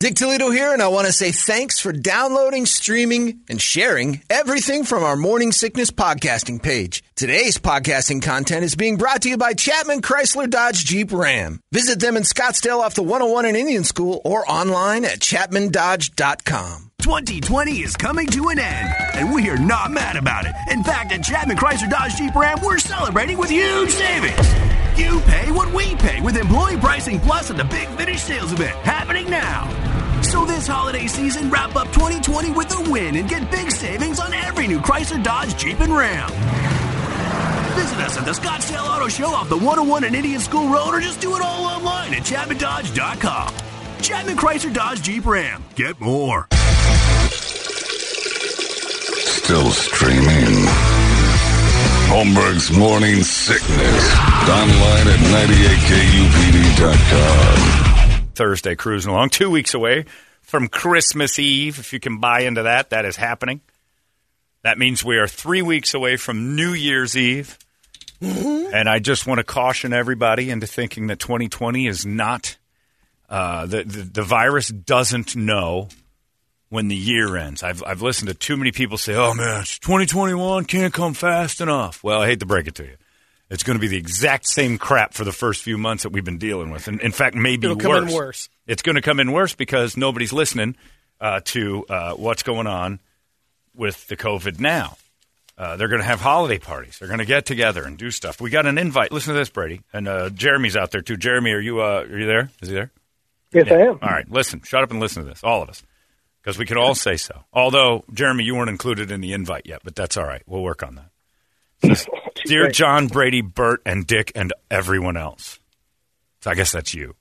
Dick Toledo here, and I want to say thanks for downloading, streaming, and sharing everything from our Morning Sickness podcasting page. Today's podcasting content is being brought to you by Chapman Chrysler Dodge Jeep Ram. Visit them in Scottsdale off the 101 in Indian School or online at chapmandodge.com. 2020 is coming to an end, and we are not mad about it. In fact, at Chapman Chrysler Dodge Jeep Ram, we're celebrating with huge savings. You pay what we pay with employee pricing plus at the Big Finish sales event happening now. So this holiday season, wrap up 2020 with a win and get big savings on every new Chrysler, Dodge, Jeep, and Ram. Visit us at the Scottsdale Auto Show off the 101 and Indian School Road or just do it all online at ChapmanDodge.com. Chapman Chrysler Dodge Jeep Ram. Get more. Still streaming. Holmberg's Morning Sickness. Online at 98kupd.com. Thursday cruising along, two weeks away from Christmas Eve. If you can buy into that, that is happening. That means we are three weeks away from New Year's Eve. And I just want to caution everybody into thinking that 2020 is not, uh, the, the, the virus doesn't know when the year ends. I've, I've listened to too many people say, oh man, 2021 can't come fast enough. Well, I hate to break it to you. It's going to be the exact same crap for the first few months that we've been dealing with. And in fact, maybe It'll come worse. in worse. It's going to come in worse because nobody's listening uh, to uh, what's going on with the COVID now. Uh, they're going to have holiday parties. They're going to get together and do stuff. We got an invite. Listen to this, Brady, and uh, Jeremy's out there too. Jeremy, are you uh, are you there? Is he there? Yes, I am. All right, listen. Shut up and listen to this, all of us, because we can all say so. Although Jeremy, you weren't included in the invite yet, but that's all right. We'll work on that. Says, Dear. John, Brady, Bert, and Dick, and everyone else. So I guess that's you.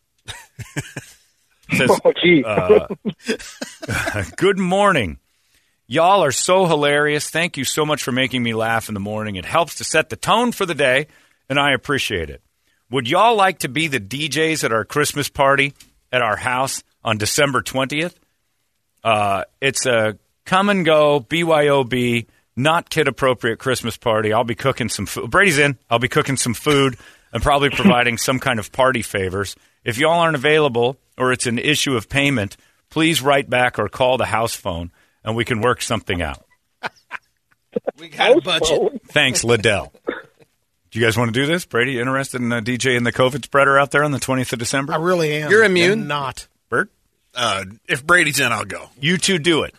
Says, Oh, gee. uh, Good morning. Y'all are so hilarious. Thank you so much for making me laugh in the morning. It helps to set the tone for the day, and I appreciate it. Would y'all like to be the DJs at our Christmas party at our house on December 20th? Uh, it's a come and go, BYOB, not kid appropriate Christmas party. I'll be cooking some food. Brady's in. I'll be cooking some food and probably providing some kind of party favors. If y'all aren't available or it's an issue of payment, please write back or call the house phone and we can work something out. We got a budget. Thanks, Liddell. Do you guys want to do this? Brady, interested in uh, DJ and the COVID spreader out there on the 20th of December? I really am. You're immune? I'm not. Bert, Uh, if Brady's in, I'll go. you two do it.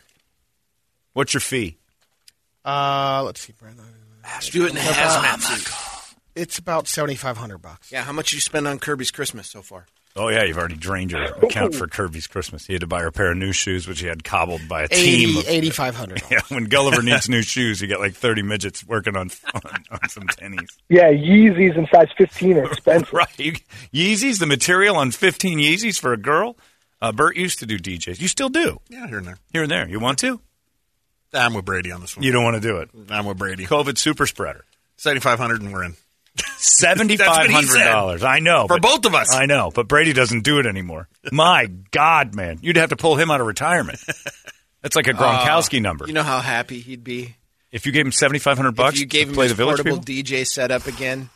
What's your fee? Uh, let's see, Brandon. Do it in a hazmat suit. It's about seventy five hundred bucks. Yeah, how much did you spend on Kirby's Christmas so far? Oh yeah, you've already drained your account for Kirby's Christmas. He had to buy her a pair of new shoes, which he had cobbled by a team. 80, Of, 8500 yeah, when Gulliver needs new shoes, you get like thirty midgets working on on, on some tennies. yeah, Yeezys in size 15 are expensive. Right, Yeezys, the material on fifteen Yeezys for a girl. Uh, Bert used to do DJs. You still do Yeah, here and there. here and there. You want to? I'm with Brady on this one. You don't want to do it. I'm with Brady. COVID super spreader. 7500 and we're in. Seventy That's five what he hundred said. dollars. I know For but- both of us. I know, but Brady doesn't do it anymore. My God, man, you'd have to pull him out of retirement. That's like a Gronkowski uh, number. You know how happy he'd be if you gave him seventy five hundred bucks you gave to him play his the village portable people, DJ setup again.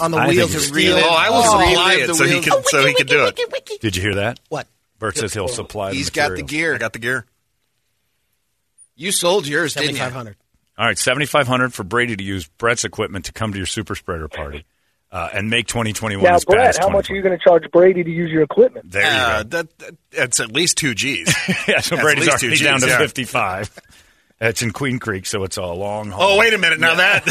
on the I wheels think of he's- Oh, I will Oh, supply it the so he wheels. can so he oh, can do it. Did you hear that? What? Bert says he'll supply. the He's got the gear. I I got the gear. You sold yours, Seventy didn't five you? hundred. All right, seventy five hundred for Brady to use Brett's equipment to come to your super spreader party uh, and make twenty twenty one Now, as bad as Brett, how much are you going to charge Brady to use your equipment? There you Uh, go. that, that it's at least two G's. yeah, so that's Brady's at least two already down to yeah. fifty five. It's in Queen Creek, so it's a long haul. oh, wait a minute. Now that,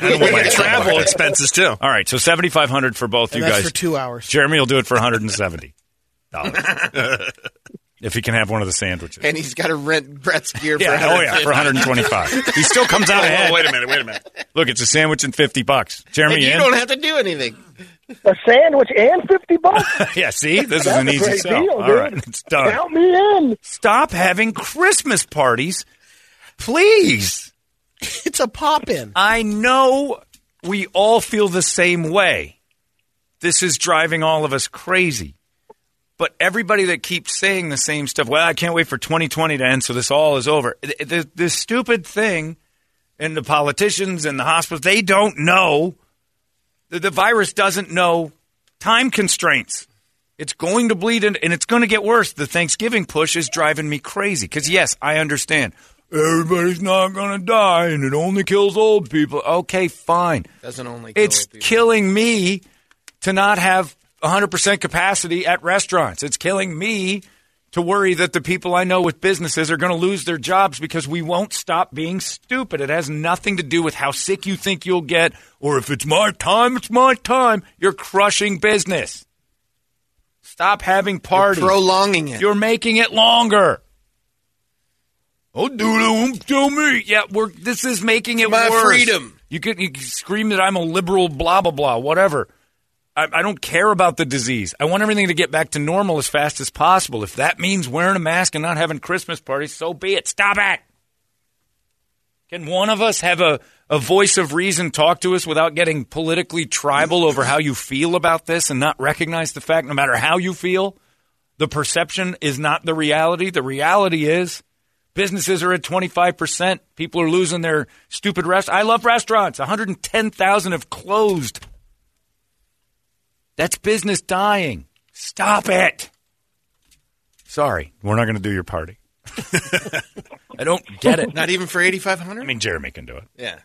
don't want my travel expenses too. All right, so seventy five hundred for both And you that's guys. for two hours. Jeremy will do it for one hundred and seventy dollars if he can have one of the sandwiches. And he's got to rent Brett's gear for yeah, oh yeah, for one hundred and twenty five. He still comes out ahead. Oh, wait a minute. Wait a minute. Look, it's a sandwich and fifty bucks. Jeremy, And you in? don't have to do anything. A sandwich and 50 bucks? yeah, see, this is an a easy great sell. deal, All dude. right, it's done. Count me in. Stop having Christmas parties, please. It's a pop in. I know we all feel the same way. This is driving all of us crazy. But everybody that keeps saying the same stuff, well, I can't wait for 2020 to end, so this all is over. Th- th- This stupid thing, and the politicians and the hospitals, they don't know. The, the virus doesn't know time constraints. It's going to bleed in, and it's going to get worse. The Thanksgiving push is driving me crazy. Because, yes, I understand. Everybody's not going to die, and it only kills old people. Okay, fine. Doesn't only kill It's killing me to not have 100% capacity at restaurants. It's killing me to worry that the people I know with businesses are going to lose their jobs because we won't stop being stupid. It has nothing to do with how sick you think you'll get or if it's my time, it's my time. You're crushing business. Stop having parties. prolonging it. You're making it longer. Oh, dude, don't tell me. Yeah, we're. This is making it My worse. freedom. You can, you could scream that I'm a liberal, blah blah blah, whatever. I, I don't care about the disease. I want everything to get back to normal as fast as possible. If that means wearing a mask and not having Christmas parties, so be it. Stop it. Can one of us have a, a voice of reason talk to us without getting politically tribal over how you feel about this and not recognize the fact, no matter how you feel, the perception is not the reality? The reality is businesses are at 25%. People are losing their stupid rest. I love restaurants. 110,000 have closed. That's business dying. Stop it. Sorry, we're not going to do your party. I don't get it. Not even for 8,500? I mean, Jeremy can do it. yeah.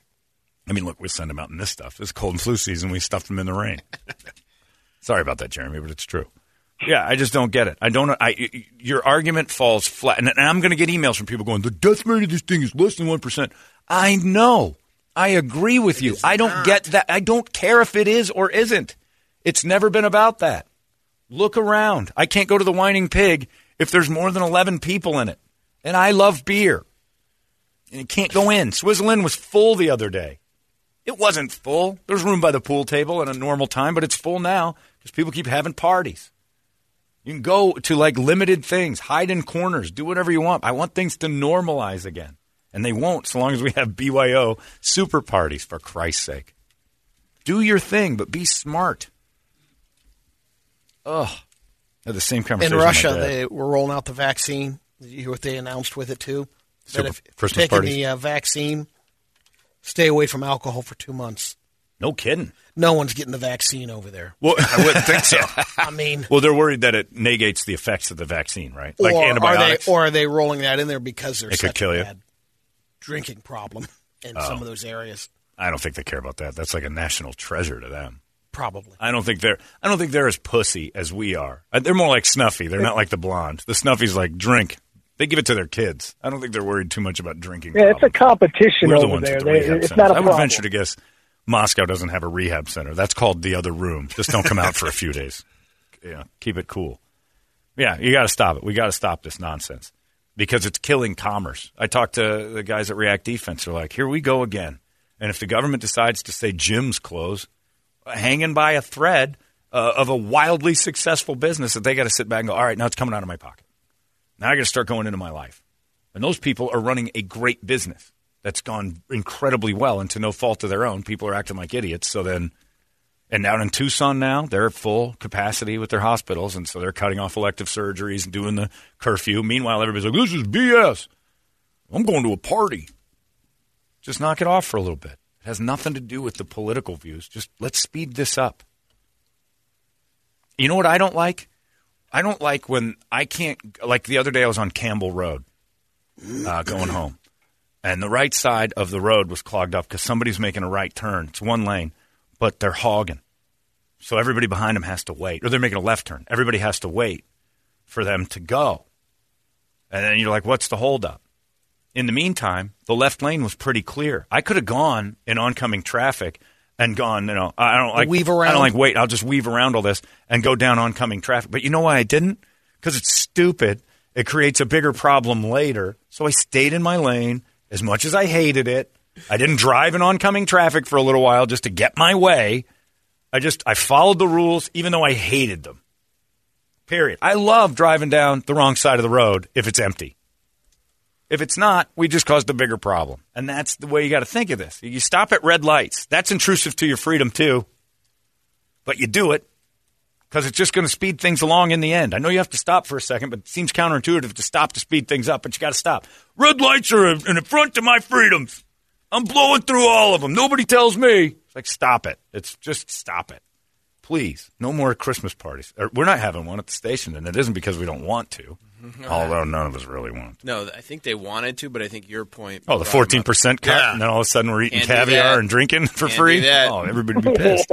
I mean, look, we send them out in this stuff. It's cold and flu season, we stuffed them in the rain. Sorry about that, Jeremy, but it's true. Yeah, I just don't get it. I don't. I your argument falls flat, and, and I'm going to get emails from people going, "The death rate of this thing is less than one percent." I know. I agree with you. I don't get that. I don't care if it is or isn't. It's never been about that. Look around. I can't go to the Whining Pig if there's more than 11 people in it, and I love beer. And you can't go in. Switzerland was full the other day. It wasn't full. There's room by the pool table at a normal time, but it's full now because people keep having parties. You can go to like limited things, hide in corners, do whatever you want. I want things to normalize again. And they won't so long as we have BYO super parties, for Christ's sake. Do your thing, but be smart. Ugh. Had the same In conversation. with Russia, they were rolling out the vaccine. You hear what they announced with it too? Super- that if Christmas taking parties? the uh, vaccine, stay away from alcohol for two months. No kidding. No one's getting the vaccine over there. Well, I wouldn't think so. I mean, Well, they're worried that it negates the effects of the vaccine, right? Like or antibiotics. Are they, or are they rolling that in there because there's It could such kill a you. bad drinking problem in Oh. some of those areas? I don't think they care about that. That's like a national treasure to them. Probably. I don't think they're. I don't think they're as pussy as we are. Uh, They're more like Snuffy. They're not like the blonde. The Snuffy's like drink. They give it to their kids. I don't think they're worried too much about drinking. Yeah, it's a competition We're the over ones there. with the They, rehab it's centers. not a I would problem. venture to guess Moscow doesn't have a rehab center. That's called the other room. Just don't come out for a few days. Yeah, keep it cool. Yeah, you got to stop it. We got to stop this nonsense because it's killing commerce. I talked to the guys at React Defense. They're like, "Here we go again." And if the government decides to say gyms close, hanging by a thread uh, of a wildly successful business, that they got to sit back and go, "All right, now it's coming out of my pocket. Now I got to start going into my life." And those people are running a great business that's gone incredibly well, and to no fault of their own, people are acting like idiots. So then, and down in Tucson now, they're at full capacity with their hospitals, and so they're cutting off elective surgeries and doing the curfew. Meanwhile, everybody's like, "This is BS. I'm going to a party." Just knock it off for a little bit. Has nothing to do with the political views. Just let's speed this up. You know what I don't like? I don't like when I can't. Like the other day, I was on Campbell Road uh, going home, and the right side of the road was clogged up because somebody's making a right turn. It's one lane, but they're hogging, so everybody behind them has to wait, or they're making a left turn. Everybody has to wait for them to go, and then you're like, "What's the holdup?" In the meantime, the left lane was pretty clear. I could have gone in oncoming traffic and gone, you know, I don't like Weave around. I don't like wait. I'll just weave around all this and go down oncoming traffic. But you know why I didn't? Because it's stupid. It creates a bigger problem later. So I stayed in my lane as much as I hated it. I didn't drive in oncoming traffic for a little while just to get my way. I just I followed the rules even though I hated them. Period. I love driving down the wrong side of the road if it's empty. If it's not, we just caused a bigger problem. And that's the way you got to think of this. You stop at red lights. That's intrusive to your freedom, too. But you do it because it's just going to speed things along in the end. I know you have to stop for a second, but it seems counterintuitive to stop to speed things up, but you got to stop. Red lights are in the front to my freedoms. I'm blowing through all of them. Nobody tells me. It's like, stop it. It's just stop it. Please, no more Christmas parties. Er, we're not having one at the station, and it isn't because we don't want to, although none of us really want. to. No, I think they wanted to, but I think your point. Oh, the fourteen percent cut, Yeah. and then all of a sudden we're eating Can't caviar and drinking for Can't free. Oh, everybody be pissed.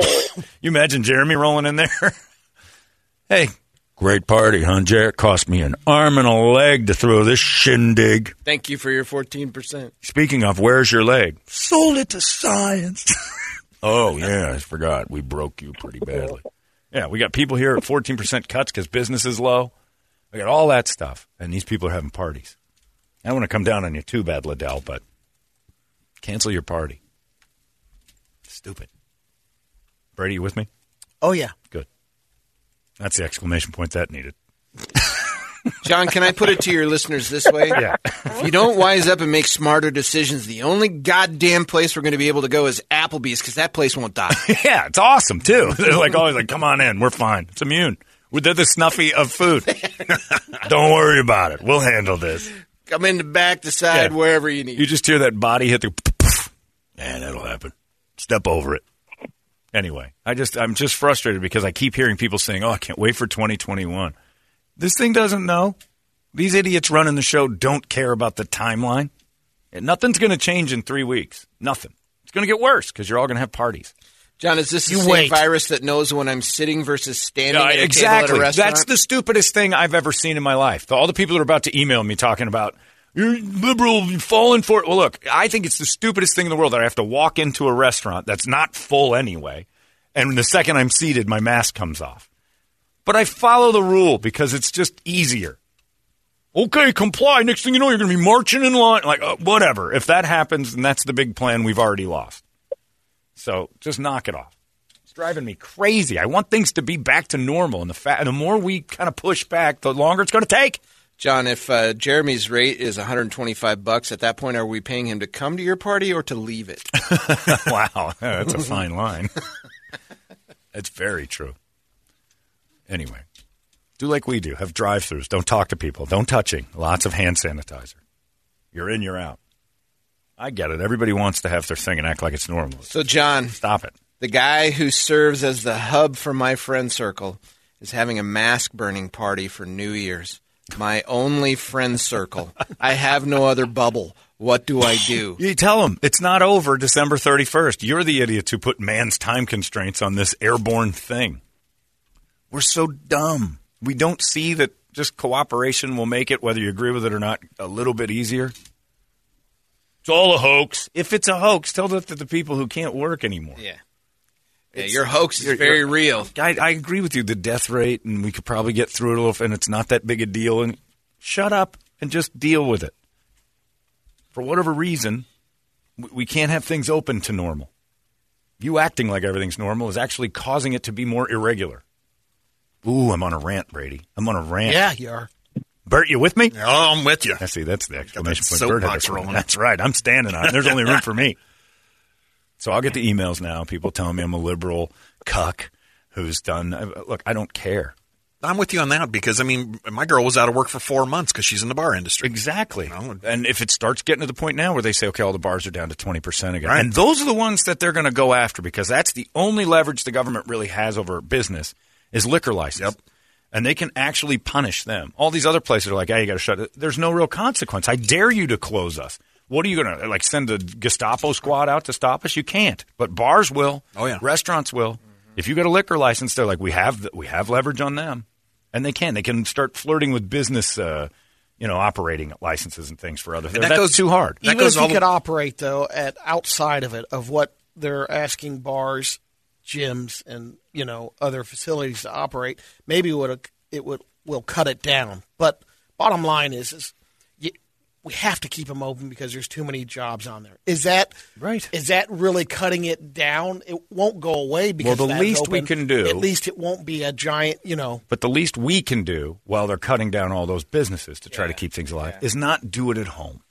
you imagine Jeremy rolling in there? hey, great party, huh, Jared? Cost me an arm and a leg to throw this shindig. Thank you for your 14%. Speaking of, where's your leg? Sold it to science. Oh yeah, I forgot. We broke you pretty badly. Yeah, we got people here at fourteen percent cuts because business is low. We got all that stuff, and these people are having parties. I don't want to come down on you too bad, Liddell, but cancel your party. Stupid. Brady, you with me? Oh yeah. Good. That's the exclamation point that needed. John, can I put it to your listeners this way? Yeah. If you don't wise up and make smarter decisions, the only goddamn place we're going to be able to go is Applebee's because that place won't die. yeah, it's awesome too. They're like always like, come on in, we're fine. It's immune. We're they're the snuffy of food. Don't worry about it. We'll handle this. Come in the back, the side, Yeah. wherever you need. You just hear that body hit the. Man, that'll happen. Step over it. Anyway, I just I'm just frustrated because I keep hearing people saying, "Oh, I can't wait for 2021." This thing doesn't know. These idiots running the show don't care about the timeline. And nothing's going to change in three weeks. Nothing. It's going to get worse because you're all going to have parties. John, is this the You same wait. virus that knows when I'm sitting versus standing Yeah, at a exactly. table at a restaurant? That's the stupidest thing I've ever seen in my life. All the people that are about to email me talking about you're liberal, you're falling for it. Well, look, I think it's the stupidest thing in the world that I have to walk into a restaurant that's not full anyway, and the second I'm seated, my mask comes off. But I follow the rule because it's just easier. Okay, comply. Next thing you know, you're going to be marching in line. Like, uh, whatever. If that happens, then that's the big plan we've already lost. So just knock it off. It's driving me crazy. I want things to be back to normal, and the fa- the more we kind of push back, the longer it's going to take. John, if uh, Jeremy's rate is 125 bucks, at that point, are we paying him to come to your party or to leave it? wow, that's a fine line. that's very true. Anyway, do like we do. Have drive-throughs. Don't talk to people. Don't touching. Lots of hand sanitizer. You're in, you're out. I get it. Everybody wants to have their thing and act like it's normal. So, John, Stop it. the guy who serves as the hub for my friend circle is having a mask burning party for New Year's. My only friend circle. I have no other bubble. What do I do? You tell them it's not over December 31st. You're the idiots who put man's time constraints on this airborne thing. We're so dumb. We don't see that just cooperation will make it, whether you agree with it or not, a little bit easier. It's all a hoax. If it's a hoax, tell that to the people who can't work anymore. Yeah. Yeah, your hoax is You're- very you're- real. I, I agree with you. The death rate, and we could probably get through it a little, and it's not that big a deal. And shut up and just deal with it. For whatever reason, we- we can't have things open to normal. You acting like everything's normal is actually causing it to be more irregular. Ooh, I'm on a rant, Brady. I'm on a rant. Yeah, you are. Bert, you with me? Oh, I'm with you. I see. That's the exclamation that point. Bert had rolling. That's right. I'm standing on it. There's only room for me. So I'll get the emails now. People telling me I'm a liberal cuck who's done. uh, Look, I don't care. I'm with you on that because I mean, my girl was out of work for four months because she's in the bar industry. Exactly. know, And if it starts getting to the point now where they say, okay, all the bars are down to 20% again. Right. And those are the ones that they're going to go after because that's the only leverage the government really has over business is liquor license. Yep. And they can actually punish them. All these other places are like, hey, you got to shut it. There's no real consequence. I dare you to close us. What are you going to, like, send a Gestapo squad out to stop us? You can't. But bars will. Oh, yeah. Restaurants will. If you got a liquor license, they're like, we have, we have leverage on them. And they can. They can start flirting with business, uh, you know, operating licenses and things for other things. that That's goes- too hard. That Even goes if you all the- could operate though at outside of it of what they're asking bars, gyms, and you know other facilities to operate, maybe it would it would will cut it down. But bottom line is is you, we have to keep them open because there's too many jobs on there. Is that Right. Is that really cutting it down? It won't go away because well, the that's least we can do- At least it won't be a giant. You know. But the least we can do while they're cutting down all those businesses to try to keep things alive is not do it at home.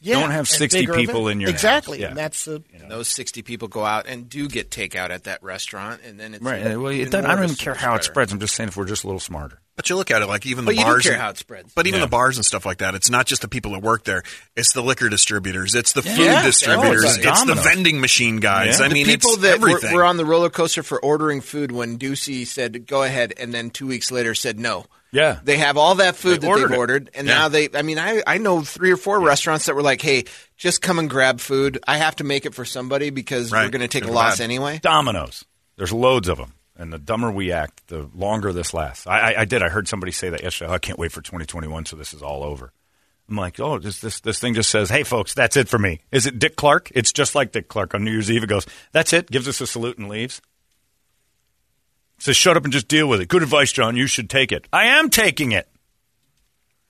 Yeah, Don't have 60 people event. in your house. exactly, Yeah. and that's the And those 60 people go out and do get takeout at that restaurant, and then it's Right. even Well, it doesn't- I don't even care super how it spreads. I'm just saying if we're just a little smarter. But you look at it like even But the you bars, care and- how it spreads. But even Yeah. the bars and stuff like that, it's not just the people that work there. It's the liquor distributors. It's the food Yeah. distributors. Oh, it's it's the vending machine guys. Yeah. I The mean, people it's that were, everything. were on the roller coaster for ordering food when Ducey said go ahead, and then two weeks later said no. Yeah. They have all that food They that they've it. ordered, and Yeah. now they. I mean, I I know three or four restaurants that were like, "Hey, just come and grab food. I have to make it for somebody because we're going to take a loss anyway." Dominoes. There's loads of them. And the dumber we act, the longer this lasts. I, I, I did. I heard somebody say that yesterday. "Oh, I can't wait for 2021 so this is all over. I'm like, oh, this, this, this thing just says, hey, folks, that's it for me. Is it Dick Clark? It's just like Dick Clark on New Year's Eve. It goes, that's it, gives us a salute and leaves. Says, shut up and just deal with it. Good advice, John. You should take it. I am taking it.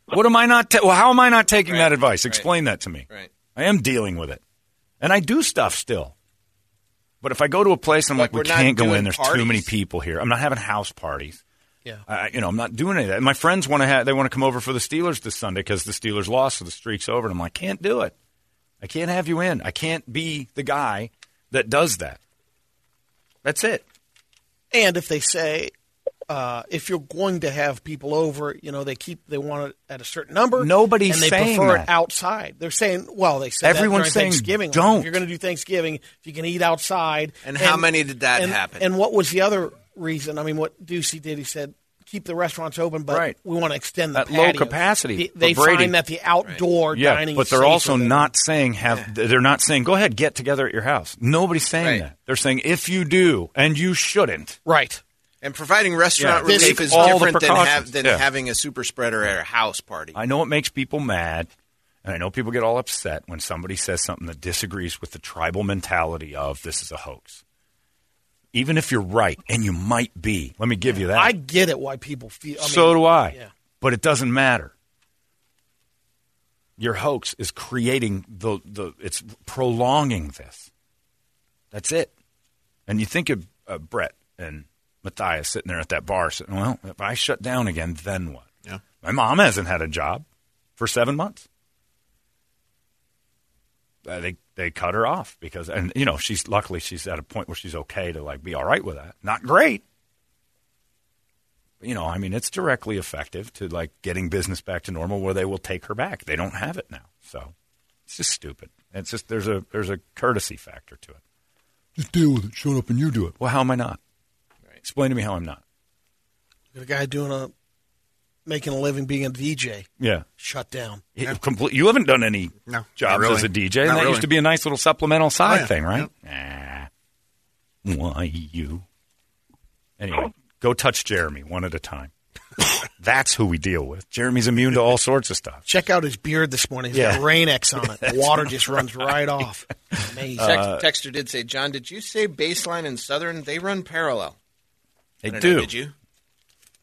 What am I not? Ta- well, how am I not taking Right. that advice? Explain that to me. Right. I am dealing with it, and I do stuff still. But if I go to a place and I'm Like, like, we can't go in. There's too many people here. I'm not having house parties. Yeah. I, you know, I'm not doing any of that. My friends want to have. They want to come over for the Steelers this Sunday because the Steelers lost, so the streak's over. And I'm like, can't do it. I can't have you in. I can't be the guy that does that. That's it. And if they say, uh, if you're going to have people over, you know, they keep they want it at a certain number. Nobody's and they saying prefer that. it outside. They're saying, well, they said Everyone's that saying, Thanksgiving. don't. If you're going to do Thanksgiving, if you can eat outside. And how many did that and- happen? And what was the other reason? I mean, what Ducey did, he said, keep the restaurants open, but Right. we want to extend the At low capacity They, for they Brady. find that the outdoor Yeah, dining. but they're safer also not saying have. They're not saying go ahead get together at your house. Nobody's saying Right. that. They're saying if you do and you shouldn't. right. And providing restaurant Yeah. relief is different than, precautions. have, than Yeah. having a super spreader at a house party. I know it makes people mad, and I know people get all upset when somebody says something that disagrees with the tribal mentality of this is a hoax. Even if you're right, and you might be, let me give you that. I get it why people feel. I mean, so do I. Yeah. But it doesn't matter. Your hoax is creating the, the it's prolonging this. That's it. And you think of uh, Brett and Matthias sitting there at that bar saying, well, if I shut down again, then what? Yeah. My mom hasn't had a job for seven months. Uh, they they cut her off because, and you know, she's luckily she's at a point where she's okay to like be all right with that. Not great, you know, I mean, it's directly effective to like getting business back to normal where they will take her back. They don't have it now, so it's just stupid. It's just there's a there's a courtesy factor to it. Just deal with it. Shut up and you do it. Well, how am I not? Explain to me how I'm not. The guy doing a making a living being a DJ Yeah. shut down. It- complete- you haven't done any No, jobs really. as a DJ, and that really. used to be a nice little supplemental side Oh, yeah. thing, right? Nah. Why you? Anyway, go touch Jeremy one at a time. That's who we deal with. Jeremy's immune to all sorts of stuff. Check out his beard this morning. He's Yeah. got Rain-X on it. The water just runs right off. Amazing. Text, uh, Texter did say, John, did you say Baseline and Southern? They run parallel. They I don't do. know, did you?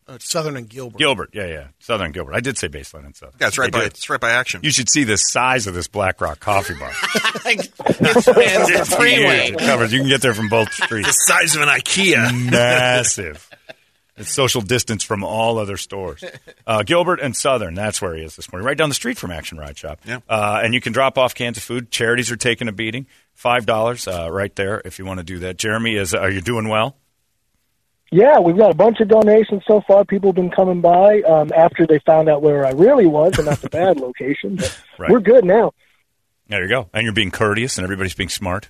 Uh, Southern and Gilbert. Gilbert, yeah, yeah, Southern Gilbert. I did say baseline and Southern. Yeah, it's right They by do. it's right by action. You should see the size of this Black Rock coffee bar. it spans the freeway. It covers. You can get there from both streets. the size of an IKEA. Massive. It's social distance from all other stores. Uh, Gilbert and Southern, that's where he is this morning, right down the street from Action Ride Shop. Yeah. Uh, and you can drop off cans of food. Charities are taking a beating. Five dollars uh, right there if you want to do that. Jeremy, is are you doing well? Yeah, we've got a bunch of donations so far. People have been coming by um, after they found out where I really was and that's a bad location. But Right. we're good now. There you go. And you're being courteous, and everybody's being smart.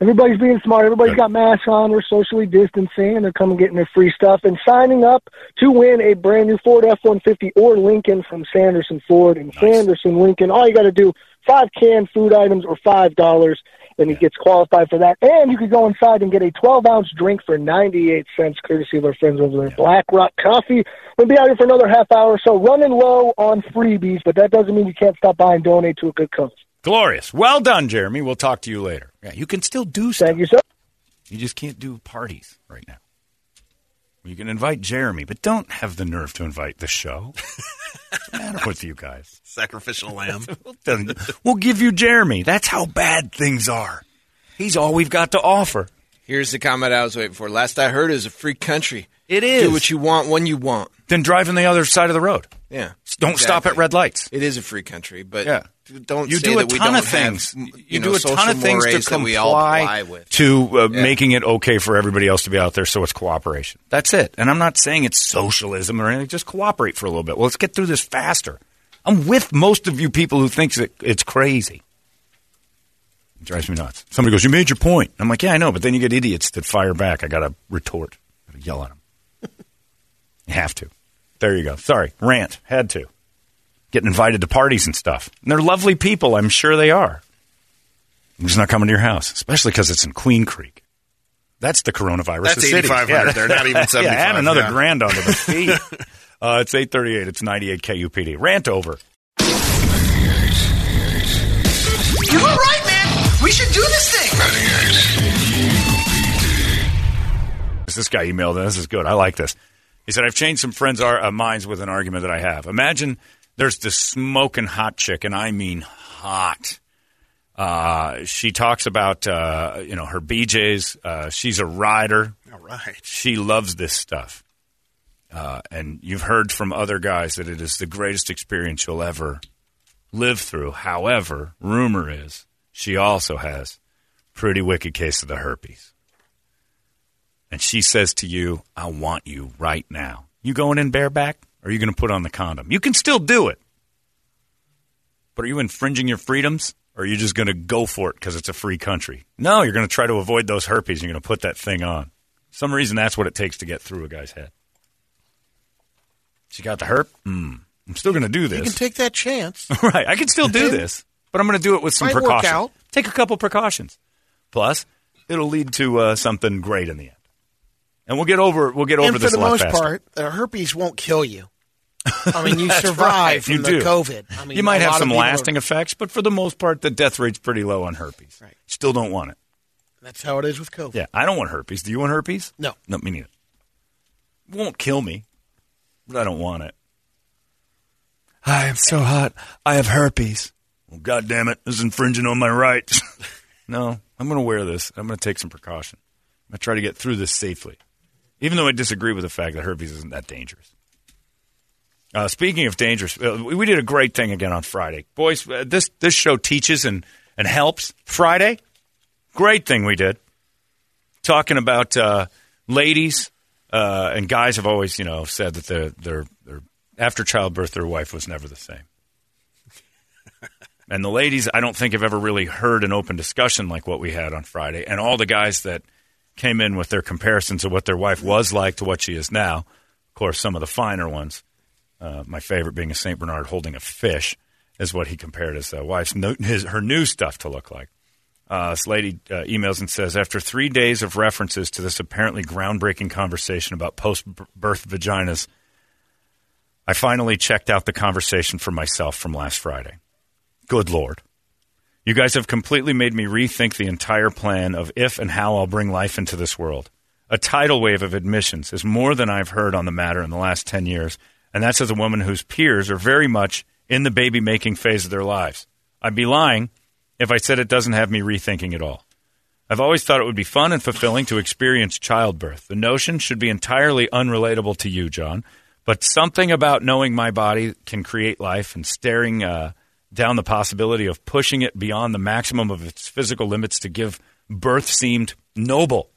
Everybody's being smart. Everybody's got masks on. We're socially distancing, and they're coming getting their free stuff and signing up to win a brand new Ford F-150 or Lincoln from Sanderson Ford and Sanderson Lincoln. All you got to do five canned food items or five dollars, and he gets qualified for that. And you could go inside and get a 12 ounce drink for 98 cents, courtesy of our friends over there, at Black Rock Coffee. We'll be out here for another half hour or so, running low on freebies, but that doesn't mean you can't stop by and donate to a good cause. Glorious. Well done, Jeremy. We'll talk to you later. Yeah, you can still do stuff. Thank you, sir. You just can't do parties right now. You can invite Jeremy, but don't have the nerve to invite the show. What's matter with you guys? Sacrificial lamb. We'll give you Jeremy. That's how bad things are. He's all we've got to offer. Here's the comment I was waiting for. Last I heard, was a free country. It is. Do what you want when you want. Then drive on the other side of the road. Yeah. Don't stop at red lights. It is a free country, but Yeah. Don't You say do a ton don't of things. Have, you, you, do a ton of things to mores we all comply to uh, Yeah. making it okay for everybody else to be out there. So it's cooperation. That's it. And I'm not saying it's socialism or anything. Just cooperate for a little bit. Well, let's get through this faster. I'm with most of you people who thinks that it's crazy. It drives me nuts. Somebody goes, "You made your point." I'm like, "Yeah, I know," but then you get idiots that fire back. I got to retort. I Got to yell at them. you have to. There you go. Sorry, rant. Had to. Getting invited to parties and stuff. And they're lovely people. I'm sure they are. I'm just not coming to your house, especially because it's in Queen Creek. That's the coronavirus. That's of cities. 8,500 there, not even Yeah, 75, add another yeah. grand onto the fee. uh, it's 838. It's 98 KUPD. Rant over. You were right, man. We should do this thing. This guy emailed in. This is good. I like this. He said, I've changed some friends' ar- uh, minds with an argument that I have. Imagine there's this smoking hot chick, and I mean hot. Uh, she talks about, uh, you know, her BJs. Uh, she's a rider. All right. She loves this stuff. Uh, and you've heard from other guys that it is the greatest experience you'll ever live through. However, rumor is she also has pretty wicked case of the herpes. And she says to you, I want you right now. You going in bareback are you going to put on the condom? You can still do it. But are you infringing your freedoms or are you just going to go for it because it's a free country? No, you're going to try to avoid those herpes. You're going to put that thing on. Some reason that's what it takes to get through a guy's head. She got the herp? Mm. I'm still going to do this. You can take that chance. right. I can still do this, but I'm going to do it with some precautions. Take a couple precautions. Plus, it'll lead to uh, something great in the end. And we'll get over we'll get over and for this the a lot most faster. part, uh, herpes won't kill you. I mean, you survive right. from You the do. COVID. I mean, you might have some people are- lasting effects, but for the most part, the death rate's pretty low on herpes. Right. Still don't want it. That's how it is with COVID. Yeah, I don't want herpes. Do you want herpes? No. No, me neither. It won't kill me, but I don't want it. I am so hot. I have herpes. Well, God damn it. This is infringing on my rights. no, I'm going to wear this. I'm going to take some precaution. I'm going to try to get through this safely, even though I disagree with the fact that herpes isn't that dangerous. Uh, speaking of dangerous, uh, we did a great thing again on Friday. Boys, uh, this, this show teaches and, and helps. Friday, great thing we did talking about uh, ladies and guys have always, you know, said that their their after childbirth their wife was never the same. and the ladies, I don't think have ever really heard an open discussion like what we had on Friday. And all the guys that came in with their comparisons of what their wife was like to what she is now. Of course, some of the finer ones. Uh, my favorite being a Saint Bernard holding a fish is what he compared his uh, wife's no, his, her new stuff to look like. Uh, this lady uh, emails and says, after three days of references to this apparently groundbreaking conversation about post-birth vaginas, I finally checked out the conversation for myself from last Friday. Good Lord. You guys have completely made me rethink the entire plan of if and how I'll bring life into this world. A tidal wave of admissions is more than I've heard on the matter in the last 10 years, and that's as a woman whose peers are very much in the baby making phase of their lives. I'd be lying if I said it doesn't have me rethinking it all. I've always thought it would be fun and fulfilling to experience childbirth. The notion should be entirely unrelatable to you, John, but something about knowing my body can create life and staring uh, down the possibility of pushing it beyond the maximum of its physical limits to give birth seemed noble.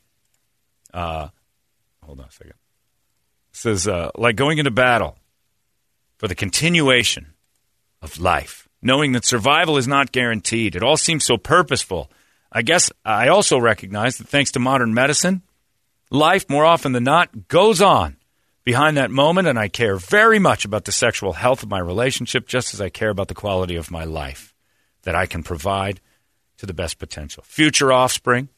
Uh, hold on a second. It says, uh, like going into battle for the continuation of life, knowing that survival is not guaranteed. It all seems so purposeful. I guess I also recognize that thanks to modern medicine, life more often than not goes on behind that moment, and I care very much about the sexual health of my relationship just as I care about the quality of my life that I can provide to the best potential. Future offspring.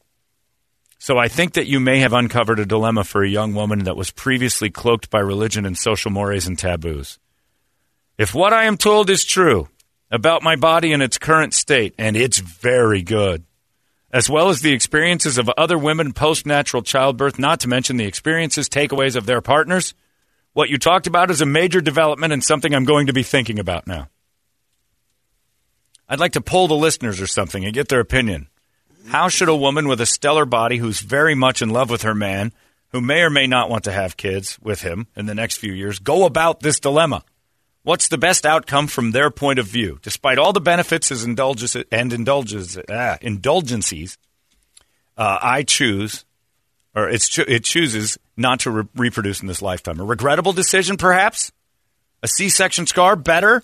So I think that you may have uncovered a dilemma for a young woman that was previously cloaked by religion and social mores and taboos. If what I am told is true about my body in its current state, and it's very good, as well as the experiences of other women post natural childbirth, not to mention the experiences, takeaways of their partners, what you talked about is a major development and something I'm going to be thinking about now. I'd like to poll the listeners or something and get their opinion. How should a woman with a stellar body who's very much in love with her man, who may or may not want to have kids with him in the next few years, go about this dilemma? What's the best outcome from their point of view? Despite all the benefits and indulges ah, indulgencies, uh, I choose, or cho- it chooses not to re- reproduce in this lifetime. A regrettable decision, perhaps. A C-section scar, better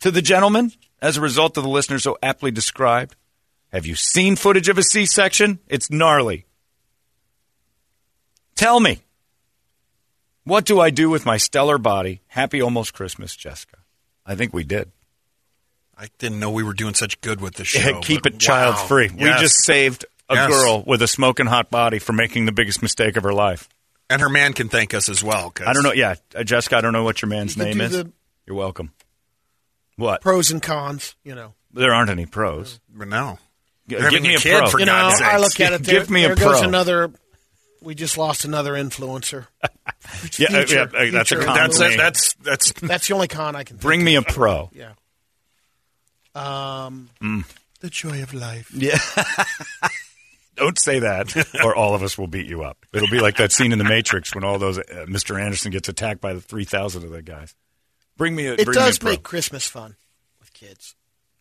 to the gentleman as a result of the listener so aptly described. Have you seen footage of a C-section? It's gnarly. Tell me, what do I do with my stellar body? Happy almost Christmas, Jessica. I think we did. I didn't know we were doing such good with the show. Keep but it child wow. free. We just saved a Yes. girl with a smoking hot body from making the biggest mistake of her life. and her man can thank us as well. 'cause- I don't know. Yeah, uh, Jessica, I don't know what your man's You name is. the- You're welcome. What? Pros and cons, you know. There aren't any pros. But no. Give me a a kid pro. for you know, God's I sakes. look at it. There, Give me a there goes another. We just lost another influencer. Yeah, uh, Future- yeah, uh, that's a con. That's it. That's that's That's the only con I can. Think Bring me a pro. Yeah. Um. the joy of life. Yeah. Don't say that, or all of us will beat you up. It'll be like that scene in The Matrix when all those uh, Mr. Anderson gets attacked by the three thousand of the guys. Bring me a. It bring does me a make Christmas fun with kids.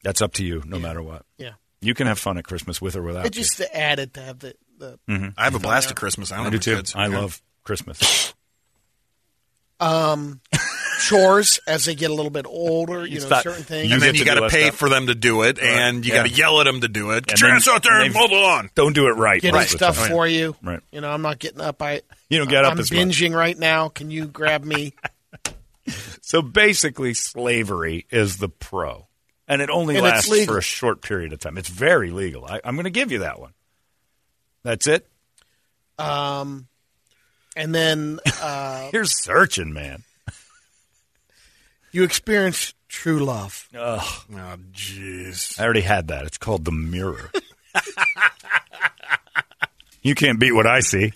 That's up to you, no matter what. Yeah. You can have fun at Christmas with or without. It just added to have the the I have a blast at Christmas. I don't I do too. kids. I Yeah. love Christmas. um chores as they get a little bit older. You It's know, not- certain things. You And then you got to pay stuff. for them to do it, and you Yeah. got to yell at them to do it. Get And your ass out there and and they've- mow the lawn. Don't do it right. Getting most of the stuff time. for you. Right. You know, I'm not getting up. I You don't get up I'm as much. binging right now. Can you grab me? So basically, slavery is the pro, and it only And lasts for a short period of time. It's very legal. I, I'm going to give you that one. That's it. Um, and then uh, Here's searching, man. you experience true love. Ugh, Oh, jeez. I already had that. It's called the mirror. you can't beat what I see.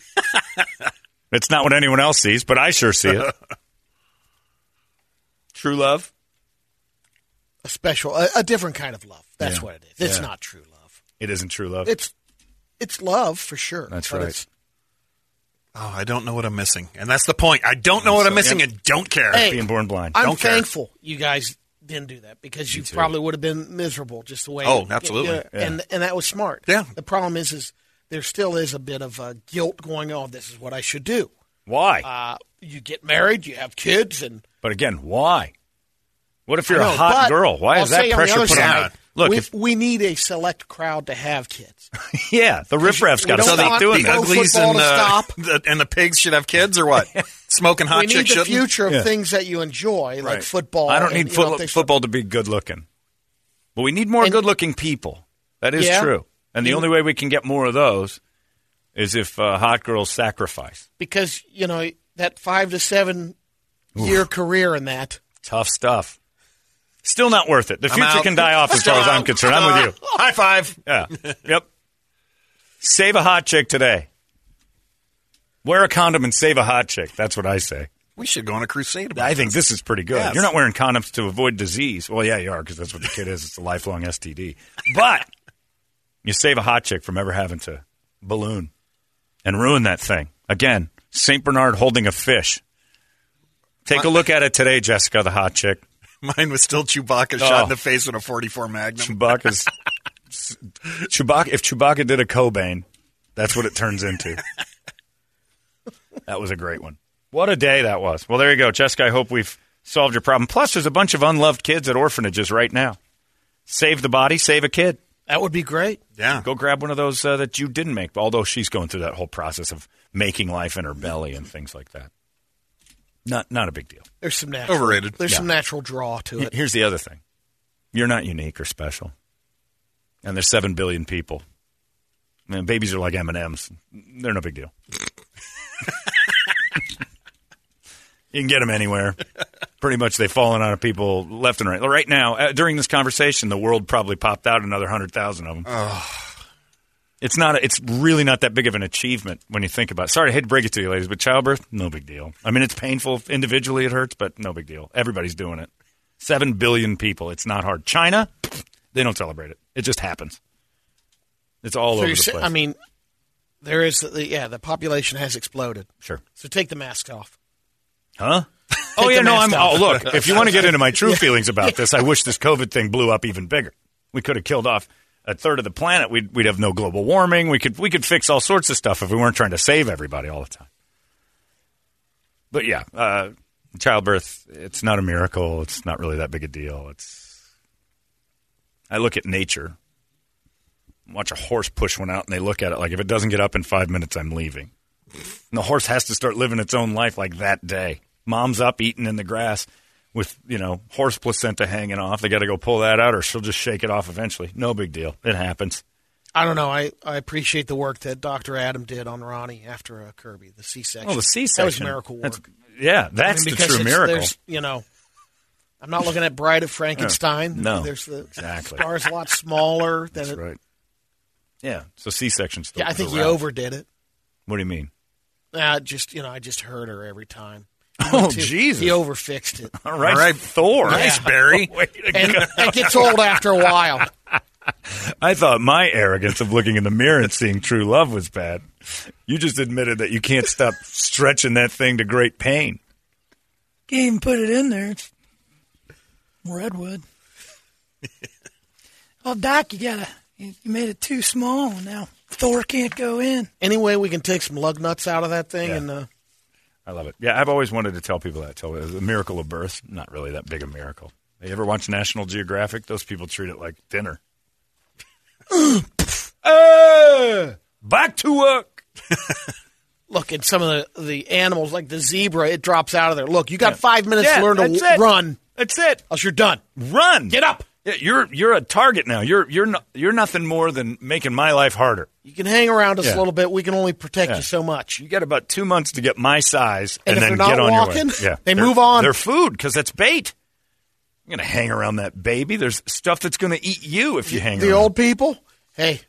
It's not what anyone else sees, but I sure see it. True love. A special, a, a different kind of love. That's Yeah. what it is. It's Yeah. not true love. It isn't true love. It's it's love for sure. That's but right. Oh, I don't know what I'm missing, and that's the point. I don't know what I'm missing, and don't care. Hey, Being born blind. I'm Don't care. thankful you guys didn't do that because you too. probably would have been miserable just the way. Oh, absolutely. and and that was smart. Yeah. The problem is, is there still is a bit of uh, guilt going on. This is what I should do. Why? Uh, you get married, you have kids, and but again, why? What if you're know, a hot girl? Why I'll is that say on pressure put side, on? Look, we, if, we need a select crowd to have kids. yeah, the riffraff's we got to stop doing the that. uglies and to stop. the, and the pigs should have kids, or what? Smoking hot we need chicks the shouldn't. future of Yeah. things that you enjoy, like Right. football. I don't and, need you know, foot- things- football to be good looking, but we need more And- good looking people. That is Yeah. true, and the You- only way we can get more of those is if uh, hot girls sacrifice. because you know that five to seven year career in that. Tough stuff. Still not worth it. The future can die off as far as I'm concerned. I'm with you. High five. Yeah. yep. Save a hot chick today. Wear a condom and save a hot chick. That's what I say. We should go on a crusade. About I think this is pretty good. Yes. You're not wearing condoms to avoid disease. Well, yeah, you are because that's what the kid is. It's a lifelong STD. But you save a hot chick from ever having to balloon and ruin that thing. Again, St. Bernard holding a fish. Take a look at it today, Jessica, the hot chick. Mine was still Chewbacca Oh. shot in the face with a 44 Magnum. Chewbacca's Chewbacca. If Chewbacca did a Cobain, that's what it turns into. that was a great one. What a day that was. Well, there you go, Jessica. I hope we've solved your problem. Plus, there's a bunch of unloved kids at orphanages right now. Save the body, save a kid. That would be great. Yeah. Go grab one of those uh, that you didn't make. Although she's going through that whole process of making life in her belly and things like that. Not not a big deal. There's some natural Overrated. There's Yeah. some natural draw to it. Here's the other thing. You're not unique or special. And there's 7 billion people. Man, babies are like M&Ms. They're no big deal. you can get them anywhere. Pretty much they've fallen out of people left and right. Right now, uh, during this conversation, the world probably popped out another 100,000 of them. It's not. A, it's really not that big of an achievement when you think about. it. Sorry, I hate to break it to you, ladies, but childbirth, no big deal. I mean, it's painful individually. It hurts, but no big deal. Everybody's doing it. Seven billion people. It's not hard. China, they don't celebrate it. It just happens. It's all So over the place. I mean, there is the, yeah, the population has exploded. sure. So take the mask off. Huh? Oh yeah, no. I'm. off. Oh look, if you want to get into my true feelings about this, I wish this COVID thing blew up even bigger. We could have killed off a third of the planet. We'd we'd have no global warming. We could we could fix all sorts of stuff if we weren't trying to save everybody all the time. But yeah, uh, childbirth. It's not a miracle. It's not really that big a deal. It's. I look at nature. Watch a horse push one out, and they look at it like if it doesn't get up in five minutes, I'm leaving. And the horse has to start living its own life like that day. Mom's up eating in the grass with, you know, horse placenta hanging off. They got to go pull that out or she'll just shake it off eventually. No big deal. It happens. I don't know. I, I appreciate the work that Dr. Adam did on Ronnie after uh, Kirby, the C-section. Oh, the C-section. That was miracle work. That's- yeah, that's I mean, the true miracle. You know, I'm not looking at Bride of Frankenstein. No. There's the Exactly. star's a lot smaller than That's it. right. Yeah, so C-section Yeah, I think he overdid it. What do you mean? Uh, just you know, I just heard her every time. He Oh, went too- Jesus. He overfixed it, All right, All right. Thor. Nice, Barry. Way and go. it gets old after a while. I thought my arrogance of looking in the mirror and seeing true love was bad. You just admitted that you can't stop stretching that thing to great pain. Can't even put it in there. It's redwood. oh, Doc, you gotta. You you made it too small. Now Thor can't go in. Any way we can take some lug nuts out of that thing, Yeah. and uh, I love it. Yeah, I've always wanted to tell people that. Tell the miracle of birth. Not really that big a miracle. You ever watch National Geographic? Those people treat it like dinner. Uh, back to work. look at some of the the animals, like the zebra. It drops out of there. Look, you got Yeah. five minutes Yeah, to learn to that's w- it. run, That's it. else you're done. Run. Get up. Yeah, you're you're a target now. You're you're no, you're nothing more than making my life harder. You can hang around us Yeah. a little bit. We can only protect Yeah. you so much. You got about two months to get my size, And and, if then they're not get on your walking, way. Yeah, they move on. They're food because that's bait. I'm gonna hang around that baby. There's stuff that's gonna eat you if you hang around. The around. old people, hey,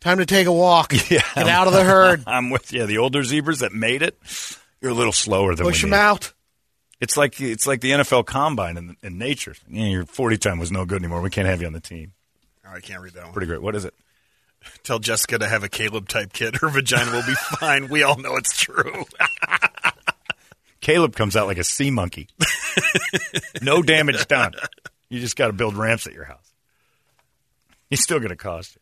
time to take a walk. Yeah. Get out of the herd. I'm with you. The older zebras that made it, you're a little slower than Push them need. out. It's like it's like the NFL combine in, in nature. Yeah, your 40 time was no good anymore. We can't have you on the team. Oh, I can't read that one. Pretty great. What is it? Tell Jessica to have a Caleb type kid. Her vagina will be fine. We all know it's true. Caleb comes out like a sea monkey. no damage done. You just got to build ramps at your house. He's still going to cost you.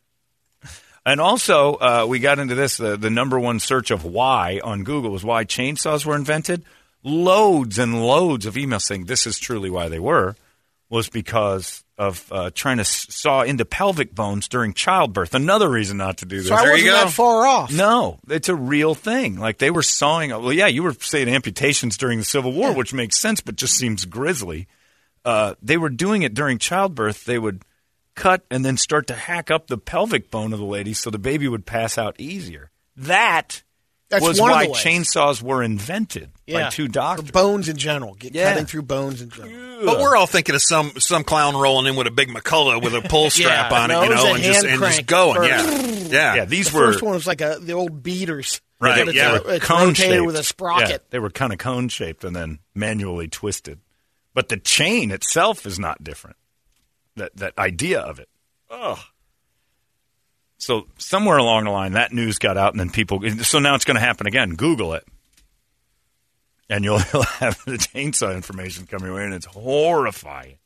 And also, uh, we got into this. The, the number one search of why on Google was why chainsaws were invented. Loads and loads of emails saying this is truly why they were, was because of uh, trying to saw into pelvic bones during childbirth. Another reason not to do this. So I There wasn't that far off. No, it's a real thing. Like they were sawing. Well, yeah, you were saying amputations during the Civil War, which makes sense, but just seems grisly. Uh, they were doing it during childbirth. They would cut and then start to hack up the pelvic bone of the lady so the baby would pass out easier. That That's was one of why the chainsaws were invented Yeah. by two For doctors. bones in general. Get Yeah. cutting through bones in general. But we're all thinking of some some clown rolling in with a big McCulloch with a pull strap Yeah, on no, it, it you know, and just and just going. first. Yeah, yeah, yeah, these The were first one was like a the old beaters. Right, it's, yeah. a- it's cone shaped with a sprocket. Yeah, they were kind of cone shaped and then manually twisted. But the chain itself is not different. That that idea of it. Ugh. So somewhere along the line, that news got out, and then people. So now it's going to happen again. Google it, and you'll, you'll have the chainsaw information coming your way, and it's horrifying.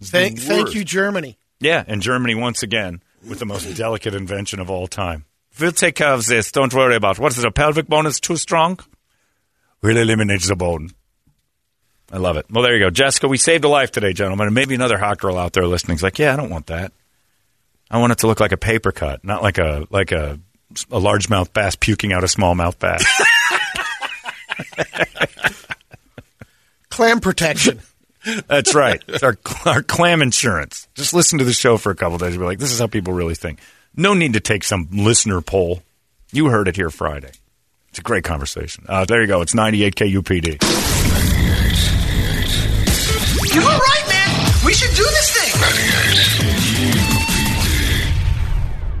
It's Thank, thank you, Germany. Yeah, and Germany once again with the most delicate invention of all time. We'll take care of this. Don't worry about what is it, a pelvic bone is too strong. We'll eliminate the bone. I love it. Well, there you go, Jessica. We saved a life today, gentlemen, and maybe another hot girl out there listening is like, "Yeah, I don't want that. I want it to look like a paper cut, not like a like a a largemouth bass puking out a smallmouth bass." Clam protection. That's right. It's our, our clam insurance. Just listen to the show for a couple days. You'll be like, this is how people really think. No need to take some listener poll. You heard it here Friday. It's a great conversation. Uh, there you go. It's 98 KUPD. You were right, man. We should do this thing.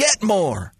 Get more.